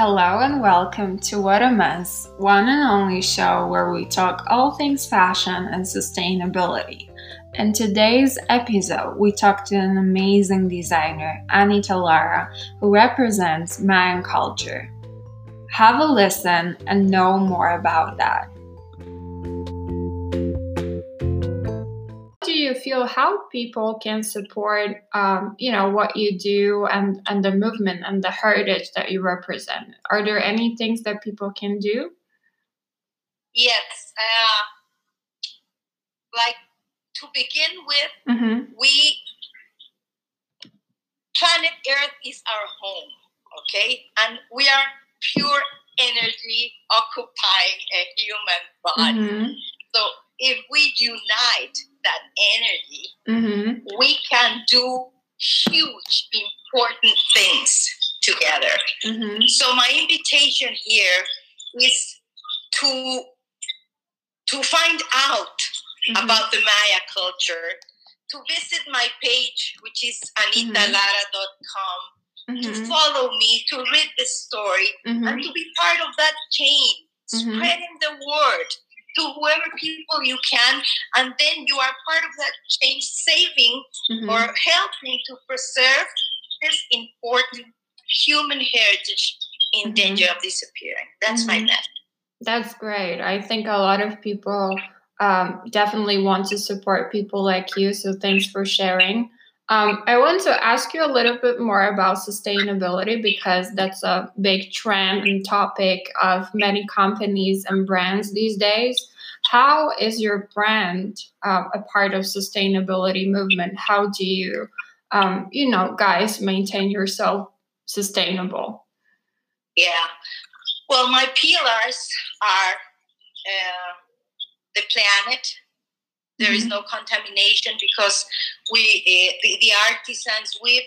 Hello and welcome to What a Mess, one and only show where we talk all things fashion and sustainability. In today's episode, we talk to an amazing designer, Anita Lara, who represents Mayan culture. Have a listen and know more about that. You feel how people can support um, you know what you do and and the movement and the heritage that you represent are there any things that people can do yes uh, like to begin with mm-hmm. we planet earth is our home okay and we are pure energy occupying a human body mm-hmm. so if we unite that energy, mm-hmm. we can do huge, important things together. Mm-hmm. So my invitation here is to to find out mm-hmm. about the Maya culture, to visit my page, which is anitalara.com, mm-hmm. to follow me, to read the story, and mm-hmm. to be part of that chain, mm-hmm. spreading the word to whoever people you can, and then you are part of that change, saving mm-hmm. or helping to preserve this important human heritage in mm-hmm. danger of disappearing. That's mm-hmm. my message. That's great. I think a lot of people um, definitely want to support people like you. So thanks for sharing. Um, I want to ask you a little bit more about sustainability because that's a big trend and topic of many companies and brands these days. How is your brand uh, a part of sustainability movement? How do you, um, you know, guys maintain yourself sustainable? Yeah. Well, my pillars are uh, the planet, there is mm-hmm. no contamination because we uh, the, the, artisans weave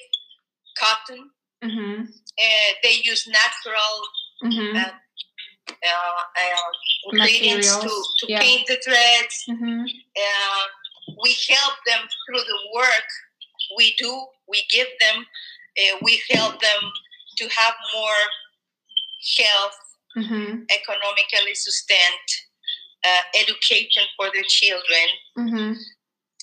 cotton. Mm-hmm. Uh, they use natural mm-hmm. uh, uh ingredients to, to yeah. paint the threads. Mm-hmm. Uh, we help them through the work we do. We give them. Uh, we help them to have more health, mm-hmm. economically sustained uh, education for their children. Mm-hmm.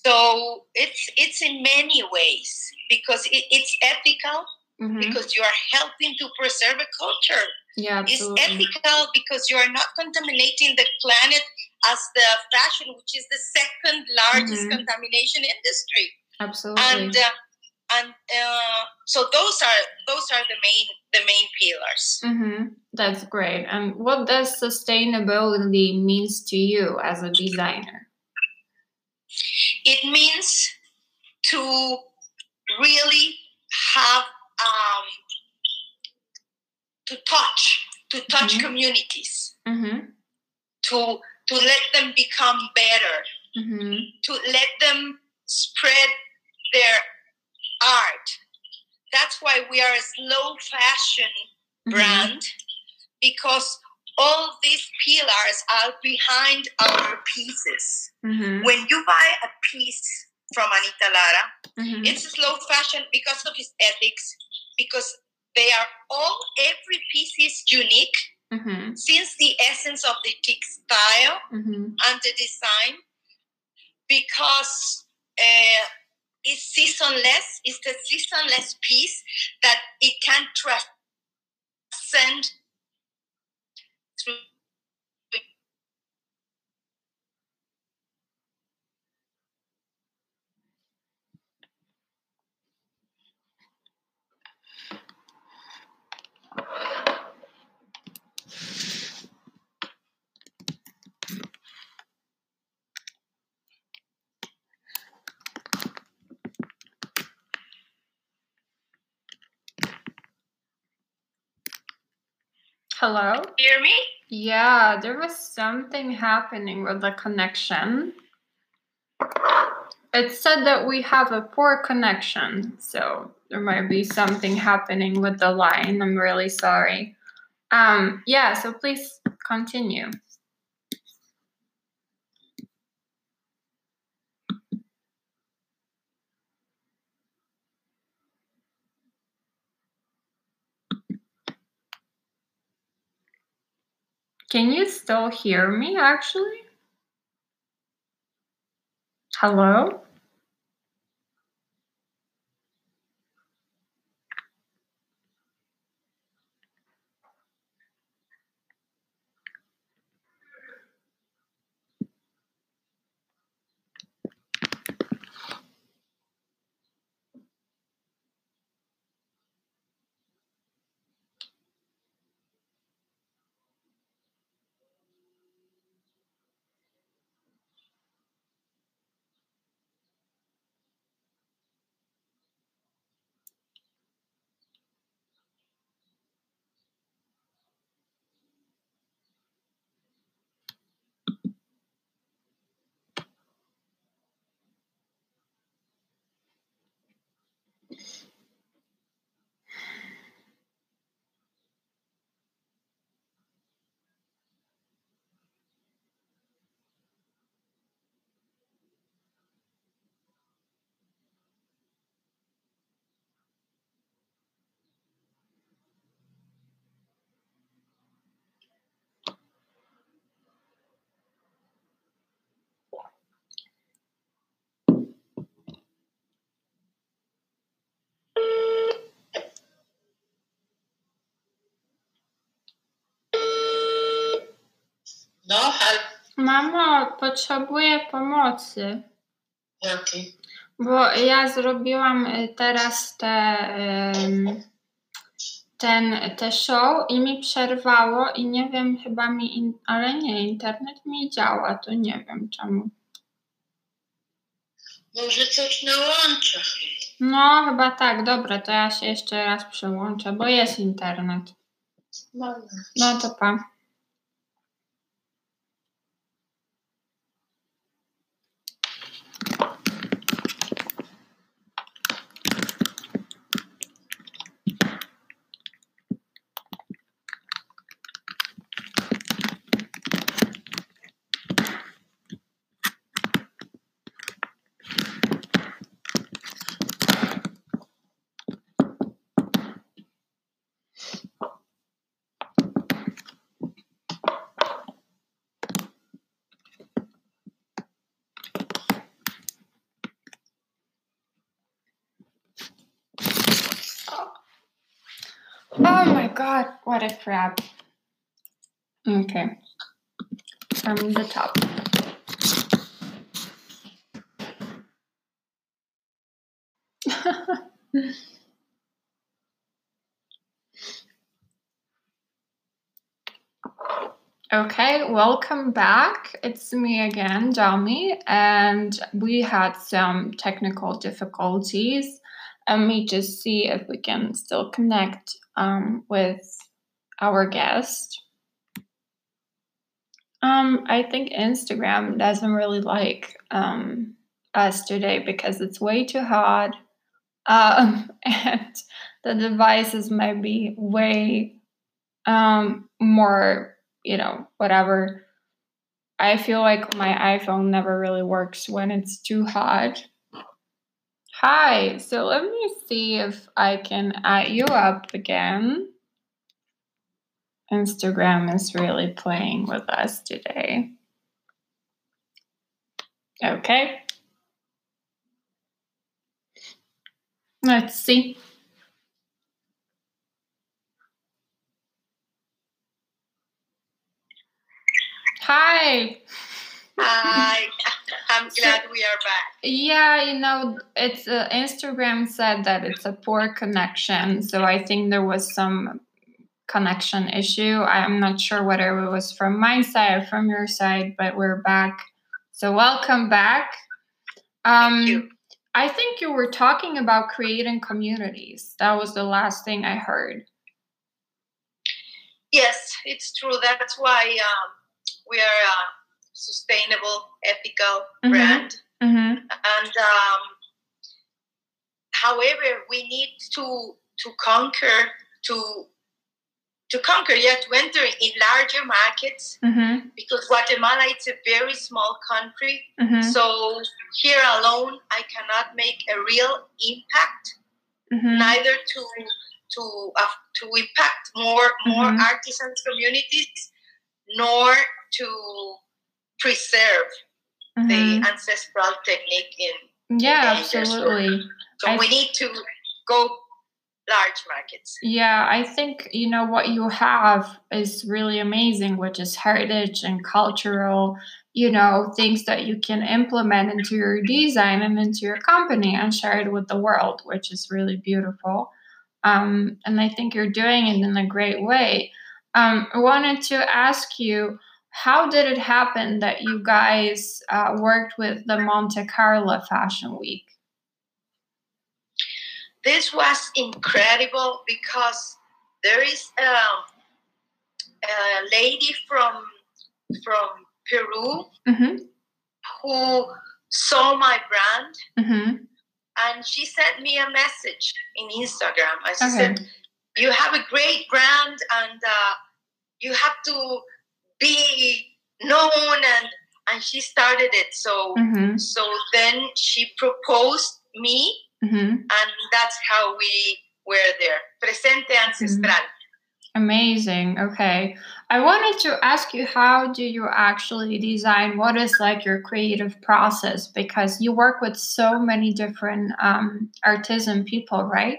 So it's it's in many ways because it, it's ethical mm-hmm. because you are helping to preserve a culture. Yeah, absolutely. It's ethical because you are not contaminating the planet as the fashion, which is the second largest mm-hmm. contamination industry. Absolutely. And uh, and uh, so those are those are the main the main pillars mm-hmm. that's great and what does sustainability means to you as a designer it means to really have um, to touch to touch mm-hmm. communities mm-hmm. to to let them become better mm-hmm. to let them spread their art. That's why we are a slow fashion mm-hmm. brand because all these pillars are behind our pieces. Mm-hmm. When you buy a piece from Anita Lara, mm-hmm. it's slow fashion because of its ethics, because they are all, every piece is unique. Mm-hmm. Since the essence of the textile mm-hmm. and the design, because uh, is seasonless, is the seasonless piece that it can transcend through Hello? Hear me? Yeah, there was something happening with the connection. It said that we have a poor connection, so there might be something happening with the line. I'm really sorry. Um, yeah, so please continue. Can you still hear me actually? Hello? No, help. Mamo, potrzebuję pomocy. Jakiej? Bo ja zrobiłam y, teraz te, ten, te show i mi przerwało i nie wiem, chyba mi, in, ale nie, internet mi działa, to nie wiem czemu. Może coś na łączach. No, chyba tak, dobra, to ja się jeszcze raz przełączę, bo jest internet. No to pa. What a crap. Okay. From the top. okay, welcome back. It's me again, Dami, and we had some technical difficulties. Let me just see if we can still connect um, with our guest. Um, I think Instagram doesn't really like um, us today because it's way too hot, um, and the devices might be way um, more, you know, whatever. I feel like my iPhone never really works when it's too hot. Hi, so let me see if I can add you up again. Instagram is really playing with us today. Okay. Let's see. Hi. Hi. I'm glad we are back. Yeah, you know, it's uh, Instagram said that it's a poor connection, so I think there was some connection issue. I'm not sure whether it was from my side or from your side, but we're back. So welcome back. Um, Thank you. I think you were talking about creating communities. That was the last thing I heard. Yes, it's true. That's why um, we are a sustainable, ethical Mhm. brand. Mm-hmm. And um, however, we need to to conquer to to conquer, yeah, to enter in larger markets Mm-hmm. because Guatemala it's a very small country. Mm-hmm. So here alone, I cannot make a real impact. Mm-hmm. Neither to to uh, to impact more more Mhm. artisans communities, nor to preserve mm-hmm. the ancestral technique in yeah absolutely so I, we need to go large markets. Yeah i think you know what you have is really amazing which is heritage and cultural you know things that you can implement into your design and into your company and share it with the world which is really beautiful. Um, and i think you're doing it in a great way. Um, i wanted to ask you how did it happen that you guys uh, worked with the monte carlo fashion week this was incredible because there is a, a lady from from Peru mm-hmm. who saw my brand mm-hmm. and she sent me a message in Instagram. And she okay. said, You have a great brand and uh, you have to be known and and she started it so mm-hmm. so then she proposed me mm-hmm. and that's how we were there presente ancestral Amazing. Okay. I wanted to ask you how do you actually design? What is like your creative process? Because you work with so many different um, artisan people, right?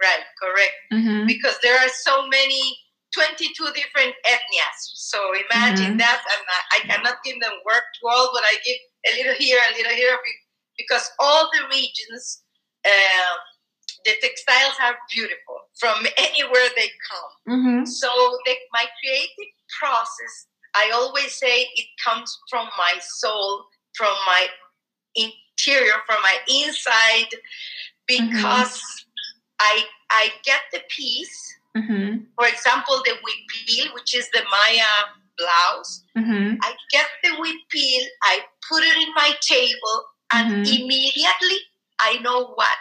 Right, correct. Mm-hmm. Because there are so many, 22 different ethnias. So imagine mm-hmm. that. And I, I cannot give them work to all, but I give a little here, a little here, because all the regions. Uh, the textiles are beautiful from anywhere they come. Mm-hmm. So the, my creative process, I always say it comes from my soul, from my interior, from my inside, because mm-hmm. I I get the piece. Mm-hmm. For example, the huipil, which is the Maya blouse. Mm-hmm. I get the huipil, I put it in my table, and mm-hmm. immediately I know what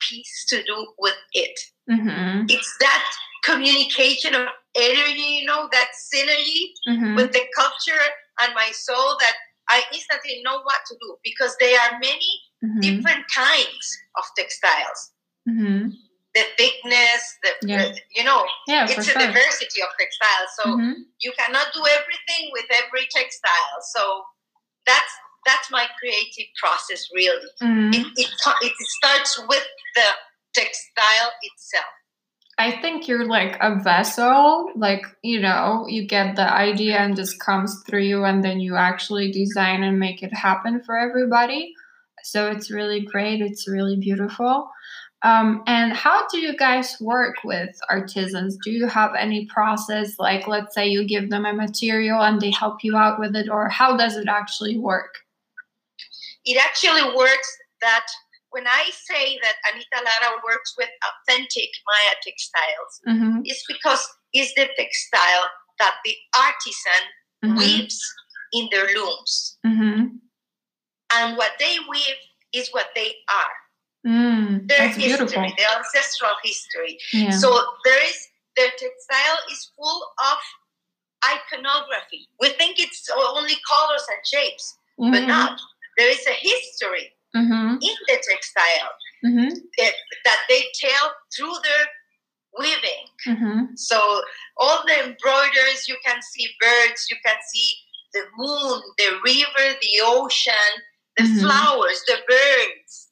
piece to do with it. Mm-hmm. It's that communication of energy, you know, that synergy mm-hmm. with the culture and my soul that I instantly know what to do because there are many mm-hmm. different kinds of textiles. Mm-hmm. The thickness, the, yeah. the, you know, yeah, it's a sure. diversity of textiles. So mm-hmm. you cannot do everything with every textile. So that's that's my creative process really mm-hmm. it, it, it starts with the textile itself I think you're like a vessel, like, you know, you get the idea and just comes through you, and then you actually design and make it happen for everybody. So it's really great. It's really beautiful. Um, and how do you guys work with artisans? Do you have any process, like, let's say you give them a material and they help you out with it, or how does it actually work? It actually works that when I say that Anita Lara works with authentic Maya textiles, mm-hmm. it's because it's the textile that the artisan mm-hmm. weaves in their looms. Mm-hmm. And what they weave is what they are. Mm, their history, beautiful. their ancestral history. Yeah. So there is their textile is full of iconography. We think it's only colors and shapes, but mm-hmm. not there is a history mm-hmm. in the textile mm-hmm. that, that, they tell through their weaving. Mm-hmm. So all the embroideries, you can see birds, you can see the moon, the river, the ocean, the mm-hmm. flowers, the birds,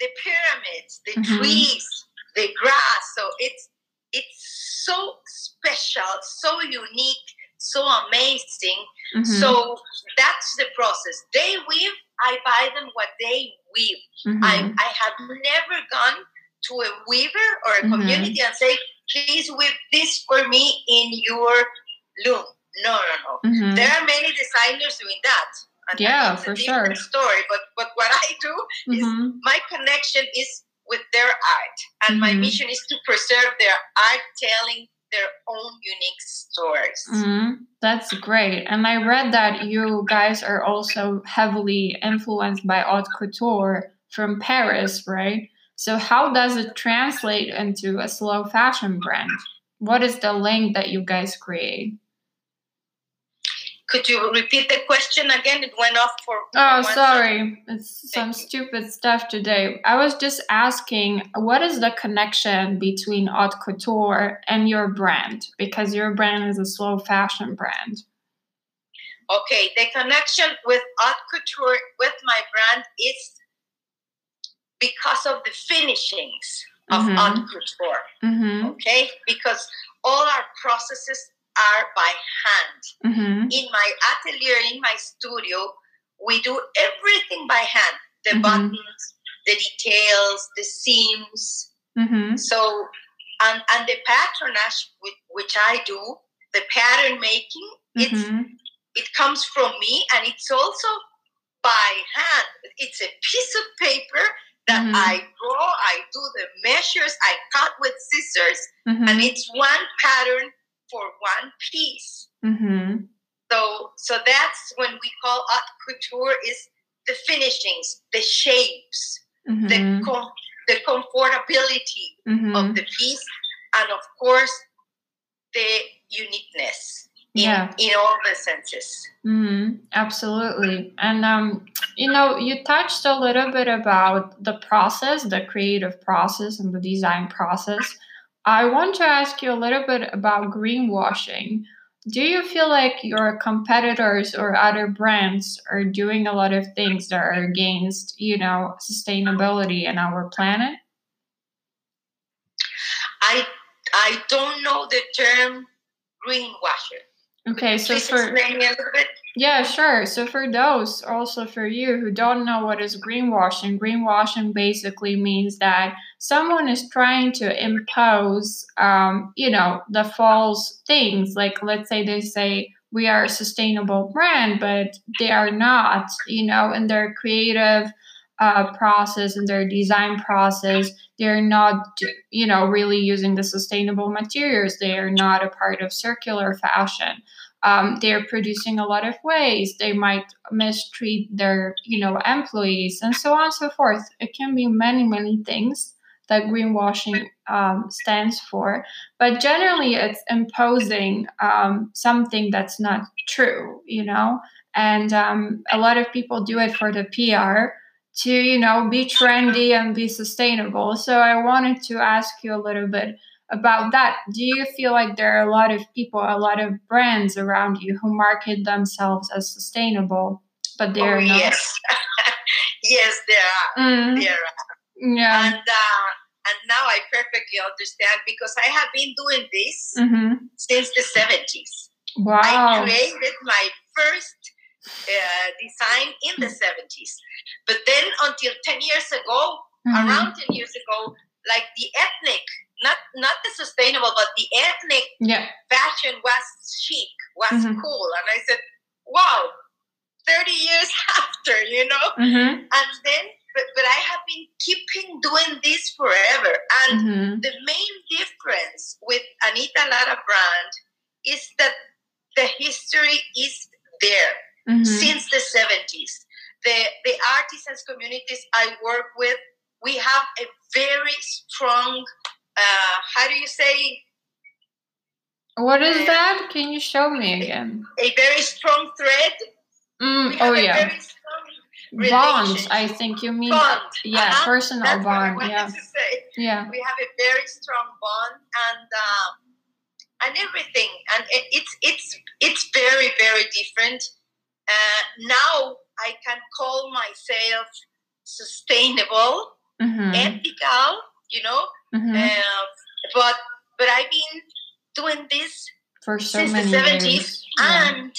the pyramids, the mm-hmm. trees, the grass. So it's it's so special, so unique, so amazing. Mm-hmm. So that's the process. They weave, I buy them what they weave. Mm-hmm. I, I have never gone to a weaver or a mm-hmm. community and say, please weave this for me in your loom. No, no, no. Mm-hmm. There are many designers doing that. And yeah, for sure. Story, but but what I do is mm-hmm. my connection is with their art, and my mm-hmm. mission is to preserve their art, telling their own unique stories. Mm-hmm. That's great. And I read that you guys are also heavily influenced by haute couture from Paris, right? So, how does it translate into a slow fashion brand? What is the link that you guys create? Could you repeat the question again? It went off for. Oh, sorry. Second. It's some stupid stuff today. I was just asking what is the connection between haute couture and your brand? Because your brand is a slow fashion brand. Okay, the connection with haute couture, with my brand, is because of the finishings of mm-hmm. haute couture. Mm-hmm. Okay, because all our processes are by hand. Mm-hmm. In my atelier, in my studio, we do everything by hand the mm-hmm. buttons, the details, the seams. Mm-hmm. So, and, and the patronage, which I do, the pattern making, it's, mm-hmm. it comes from me and it's also by hand. It's a piece of paper that mm-hmm. I draw, I do the measures, I cut with scissors, mm-hmm. and it's one pattern for one piece. Mm-hmm. So, so that's when we call haute couture is the finishings, the shapes, mm-hmm. the com- the comfortability mm-hmm. of the piece, and of course the uniqueness in, yeah. in all the senses. Mm-hmm. Absolutely. And, um, you know, you touched a little bit about the process, the creative process, and the design process. I want to ask you a little bit about greenwashing. Do you feel like your competitors or other brands are doing a lot of things that are against, you know, sustainability and our planet? I I don't know the term greenwasher. Okay, so for yeah, sure. So for those, also for you who don't know what is greenwashing, greenwashing basically means that someone is trying to impose, um, you know, the false things. Like let's say they say we are a sustainable brand, but they are not. You know, in their creative uh, process and their design process, they're not, you know, really using the sustainable materials. They are not a part of circular fashion. Um, they're producing a lot of waste. They might mistreat their, you know, employees and so on and so forth. It can be many, many things that greenwashing um, stands for. But generally, it's imposing um, something that's not true, you know. And um, a lot of people do it for the PR to you know be trendy and be sustainable so i wanted to ask you a little bit about that do you feel like there are a lot of people a lot of brands around you who market themselves as sustainable but they're oh, not yes yes there are mm. there are yeah and uh, and now i perfectly understand because i have been doing this mm-hmm. since the 70s wow i created my first uh, design in the 70s. But then until 10 years ago, mm-hmm. around 10 years ago, like the ethnic, not not the sustainable, but the ethnic yeah. fashion was chic, was mm-hmm. cool. And I said, wow, 30 years after, you know? Mm-hmm. And then, but, but I have been keeping doing this forever. And mm-hmm. the main difference with Anita Lara brand is that the history is there mm-hmm. since the 70s. The, the artisans communities I work with, we have a very strong, uh, how do you say? What is uh, that? Can you show me again? A, very strong thread. Mm, oh, yeah. Bond, I think you mean. Bond. Yeah, uh-huh. personal That's bond. yeah. Yeah. We have a very strong bond and um, and everything, and it, it's it's it's very very different uh, now I can call myself sustainable, mm-hmm. ethical, you know. Mm-hmm. Uh, but but I've been doing this for so since the seventies, yeah. and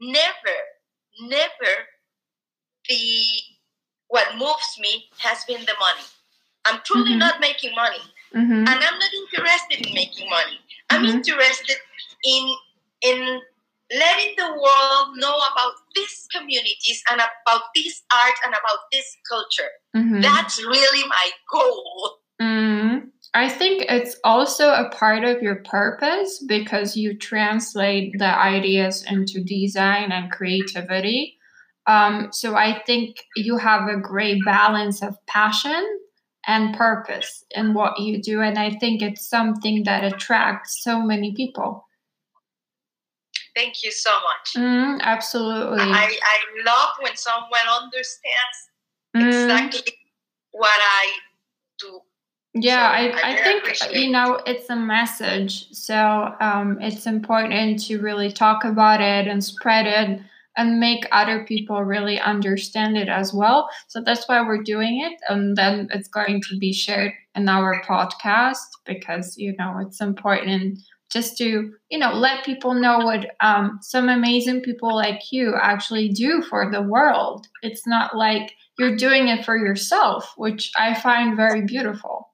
never, never the what moves me has been the money. I'm truly mm-hmm. not making money, mm-hmm. and I'm not interested in making money. I'm mm-hmm. interested in in letting the world know about these communities and about this art and about this culture. Mm-hmm. That's really my goal. I think it's also a part of your purpose because you translate the ideas into design and creativity. Um, so I think you have a great balance of passion and purpose in what you do. And I think it's something that attracts so many people. Thank you so much. Mm, absolutely. I, I love when someone understands mm. exactly what I do. Yeah, so I, I, I think, you know, it's a message. So um, it's important to really talk about it and spread it and make other people really understand it as well. So that's why we're doing it. And then it's going to be shared in our podcast because, you know, it's important just to, you know, let people know what um, some amazing people like you actually do for the world. It's not like you're doing it for yourself, which I find very beautiful.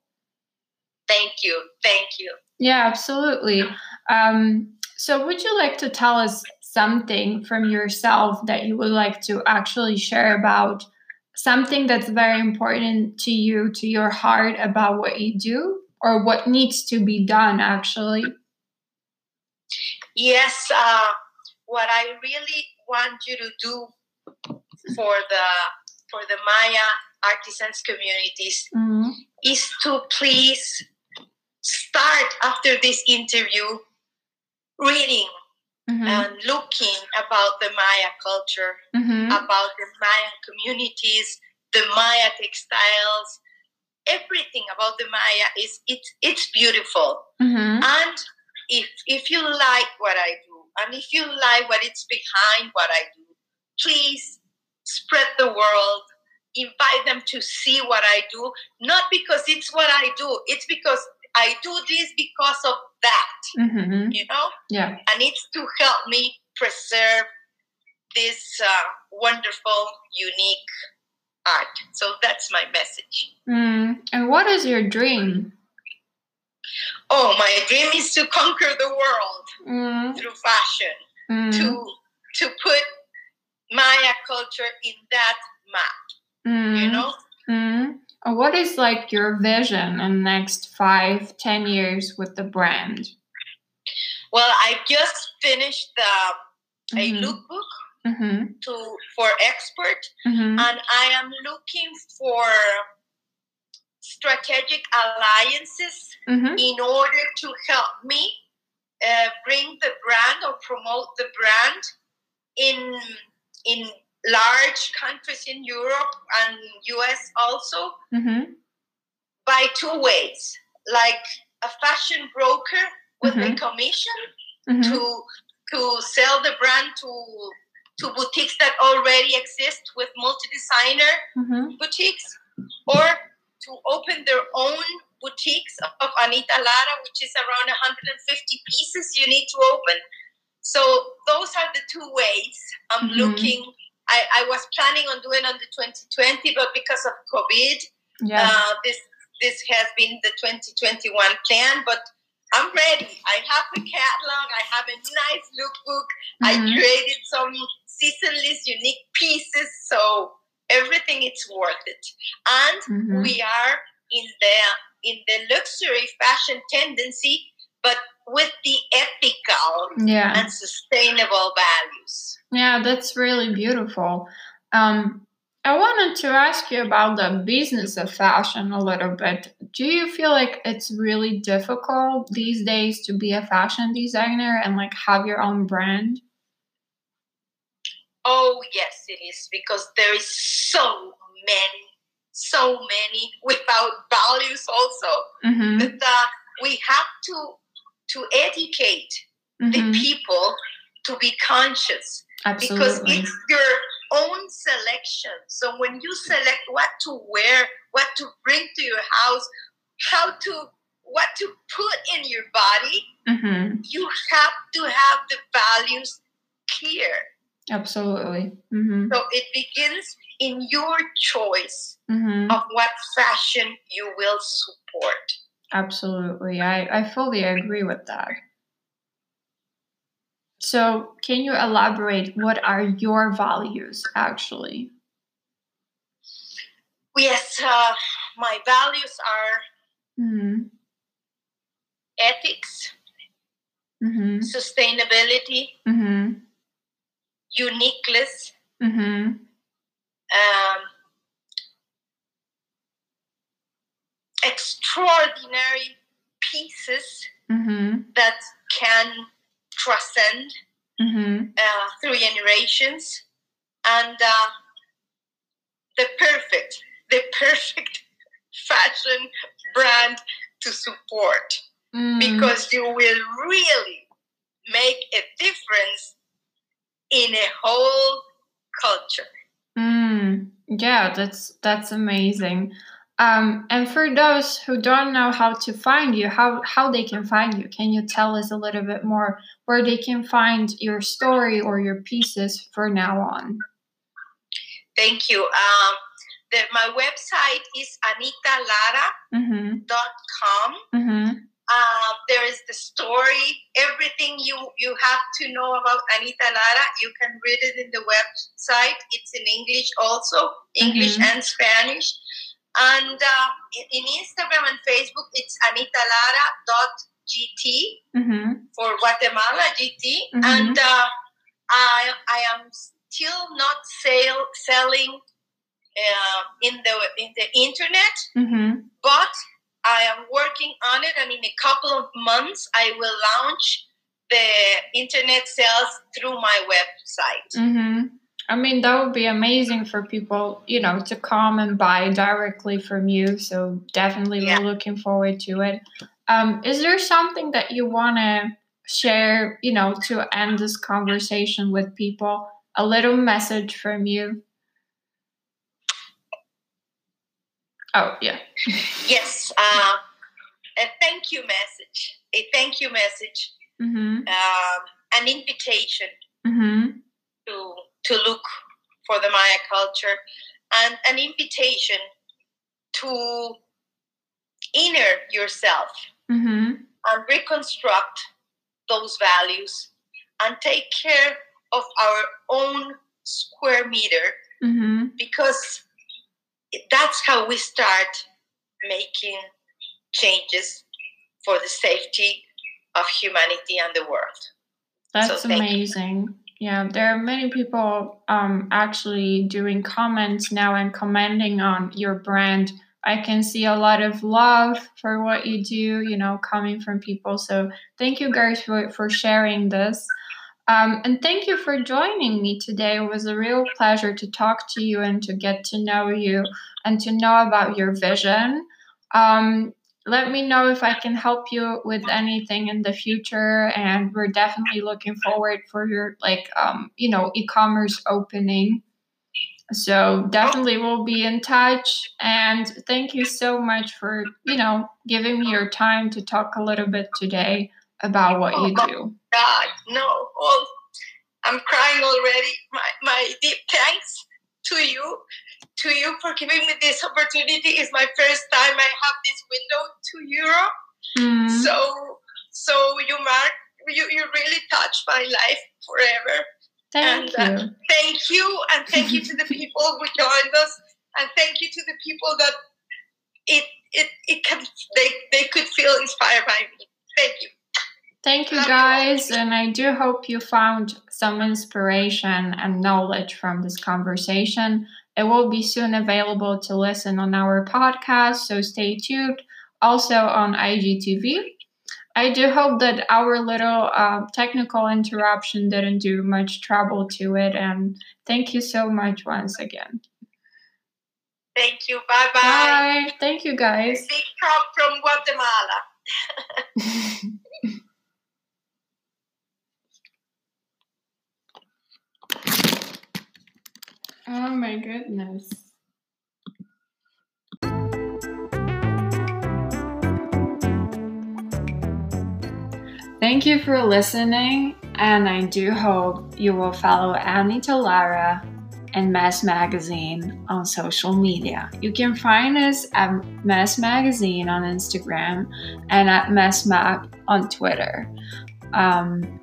Thank you. Thank you. Yeah, absolutely. Um, so, would you like to tell us something from yourself that you would like to actually share about something that's very important to you, to your heart about what you do, or what needs to be done actually? Yes, uh, what I really want you to do for the for the Maya artisans communities mm-hmm. is to please start after this interview reading mm-hmm. and looking about the Maya culture, mm-hmm. about the Maya communities, the Maya textiles, everything about the Maya is it's it's beautiful. Mm-hmm. And if if you like what I do, and if you like what it's behind what I do, please spread the world. Invite them to see what I do, not because it's what I do, it's because I do this because of that, mm-hmm. you know? Yeah. And it's to help me preserve this uh, wonderful, unique art. So that's my message. Mm. And what is your dream? Oh, my dream is to conquer the world mm. through fashion, mm. to to put Maya culture in that map. Mm. You know, mm. What is like your vision in the next five, ten years with the brand? Well, I just finished the mm-hmm. a lookbook mm-hmm. to for expert, mm-hmm. and I am looking for strategic alliances mm-hmm. in order to help me uh, bring the brand or promote the brand in in large countries in Europe and US also mm-hmm. by two ways like a fashion broker with mm-hmm. a commission mm-hmm. to to sell the brand to to boutiques that already exist with multi-designer mm-hmm. boutiques or to open their own boutiques of Anita Lara, which is around 150 pieces you need to open. So those are the two ways I'm mm-hmm. looking I, I was planning on doing on the 2020, but because of COVID, yeah. uh, this this has been the 2021 plan. But I'm ready. I have the catalog. I have a nice lookbook. Mm-hmm. I created some seasonless, unique pieces. So everything is worth it. And mm-hmm. we are in the in the luxury fashion tendency, but with the ethical yeah. and sustainable values. Yeah, that's really beautiful. Um, I wanted to ask you about the business of fashion a little bit. Do you feel like it's really difficult these days to be a fashion designer and like have your own brand? Oh, yes, it is because there is so many, so many without values also mm-hmm. that uh, we have to to educate mm-hmm. the people to be conscious Absolutely. because it's your own selection. So when you select what to wear, what to bring to your house, how to what to put in your body, mm-hmm. you have to have the values clear. Absolutely. Mm-hmm. So it begins in your choice mm-hmm. of what fashion you will support. Absolutely. I, I fully agree with that. So, can you elaborate what are your values actually? Yes, uh, my values are mm-hmm. ethics, mm-hmm. sustainability, mm-hmm. uniqueness, mm-hmm. um, extraordinary pieces mm-hmm. that can transcend mm-hmm. uh, through generations, and uh, the perfect, the perfect fashion brand to support mm. because you will really make a difference in a whole culture. Mm. Yeah, that's that's amazing. Um, and for those who don't know how to find you, how how they can find you, can you tell us a little bit more where they can find your story or your pieces for now on? Thank you. Um, the, my website is anitalara.com. Mm-hmm. Mm-hmm. Uh, there is the story, everything you, you have to know about Anita Lara. You can read it in the website. It's in English also, English mm-hmm. and Spanish. And uh, in Instagram and Facebook, it's anitalara.gt mm-hmm. for Guatemala GT. Mm-hmm. And uh, I, I am still not sale, selling uh, in the in the internet, mm-hmm. but I am working on it, and in a couple of months, I will launch the internet sales through my website. I mean, that would be amazing for people, you know, to come and buy directly from you. So definitely, yeah. we're looking forward to it. Um, is there something that you want to share, you know, to end this conversation with people? A little message from you. Oh, yeah. yes. Uh, a thank you message. A thank you message. Mm-hmm. Um, an invitation mm-hmm. to to look for the Maya culture, and an invitation to inner yourself mm-hmm. and reconstruct those values and take care of our own square meter mm-hmm. because that's how we start making changes for the safety of humanity and the world. That's so amazing. Yeah, there are many people um, actually doing comments now and commenting on your brand. I can see a lot of love for what you do, you know, coming from people. So thank you guys for, for sharing this. Um, and thank you for joining me today. It was a real pleasure to talk to you and to get to know you and to know about your vision. Um, let me know if I can help you with anything in the future. And we're definitely looking forward for your like um, you know e-commerce opening. So definitely we'll be in touch. And thank you so much for you know giving me your time to talk a little bit today about what you oh, do. God, no, oh, I'm crying already. My, my deep thanks to you, to you for giving me this opportunity. It's my first time I have this window to Europe. Mm. So, so you, Mark, you, you really touched my life forever. Thank and, uh, you. Uh, thank you, and thank you to the people who joined us, and thank you to the people that it it it can they they could feel inspired by me. Thank you. Thank you, guys. And I do hope you found some inspiration and knowledge from this conversation. It will be soon available to listen on our podcast, so stay tuned. Also on IGTV. I do hope that our little uh, technical interruption didn't do much trouble to it. And thank you so much once again. Thank you. Bye bye. Bye. Thank you, guys. Big talk from Guatemala. Oh my goodness. Thank you for listening, and I do hope you will follow Anita Lara and Mess Magazine on social media. You can find us at Mess Magazine on Instagram and at Mess Mag on Twitter. Um,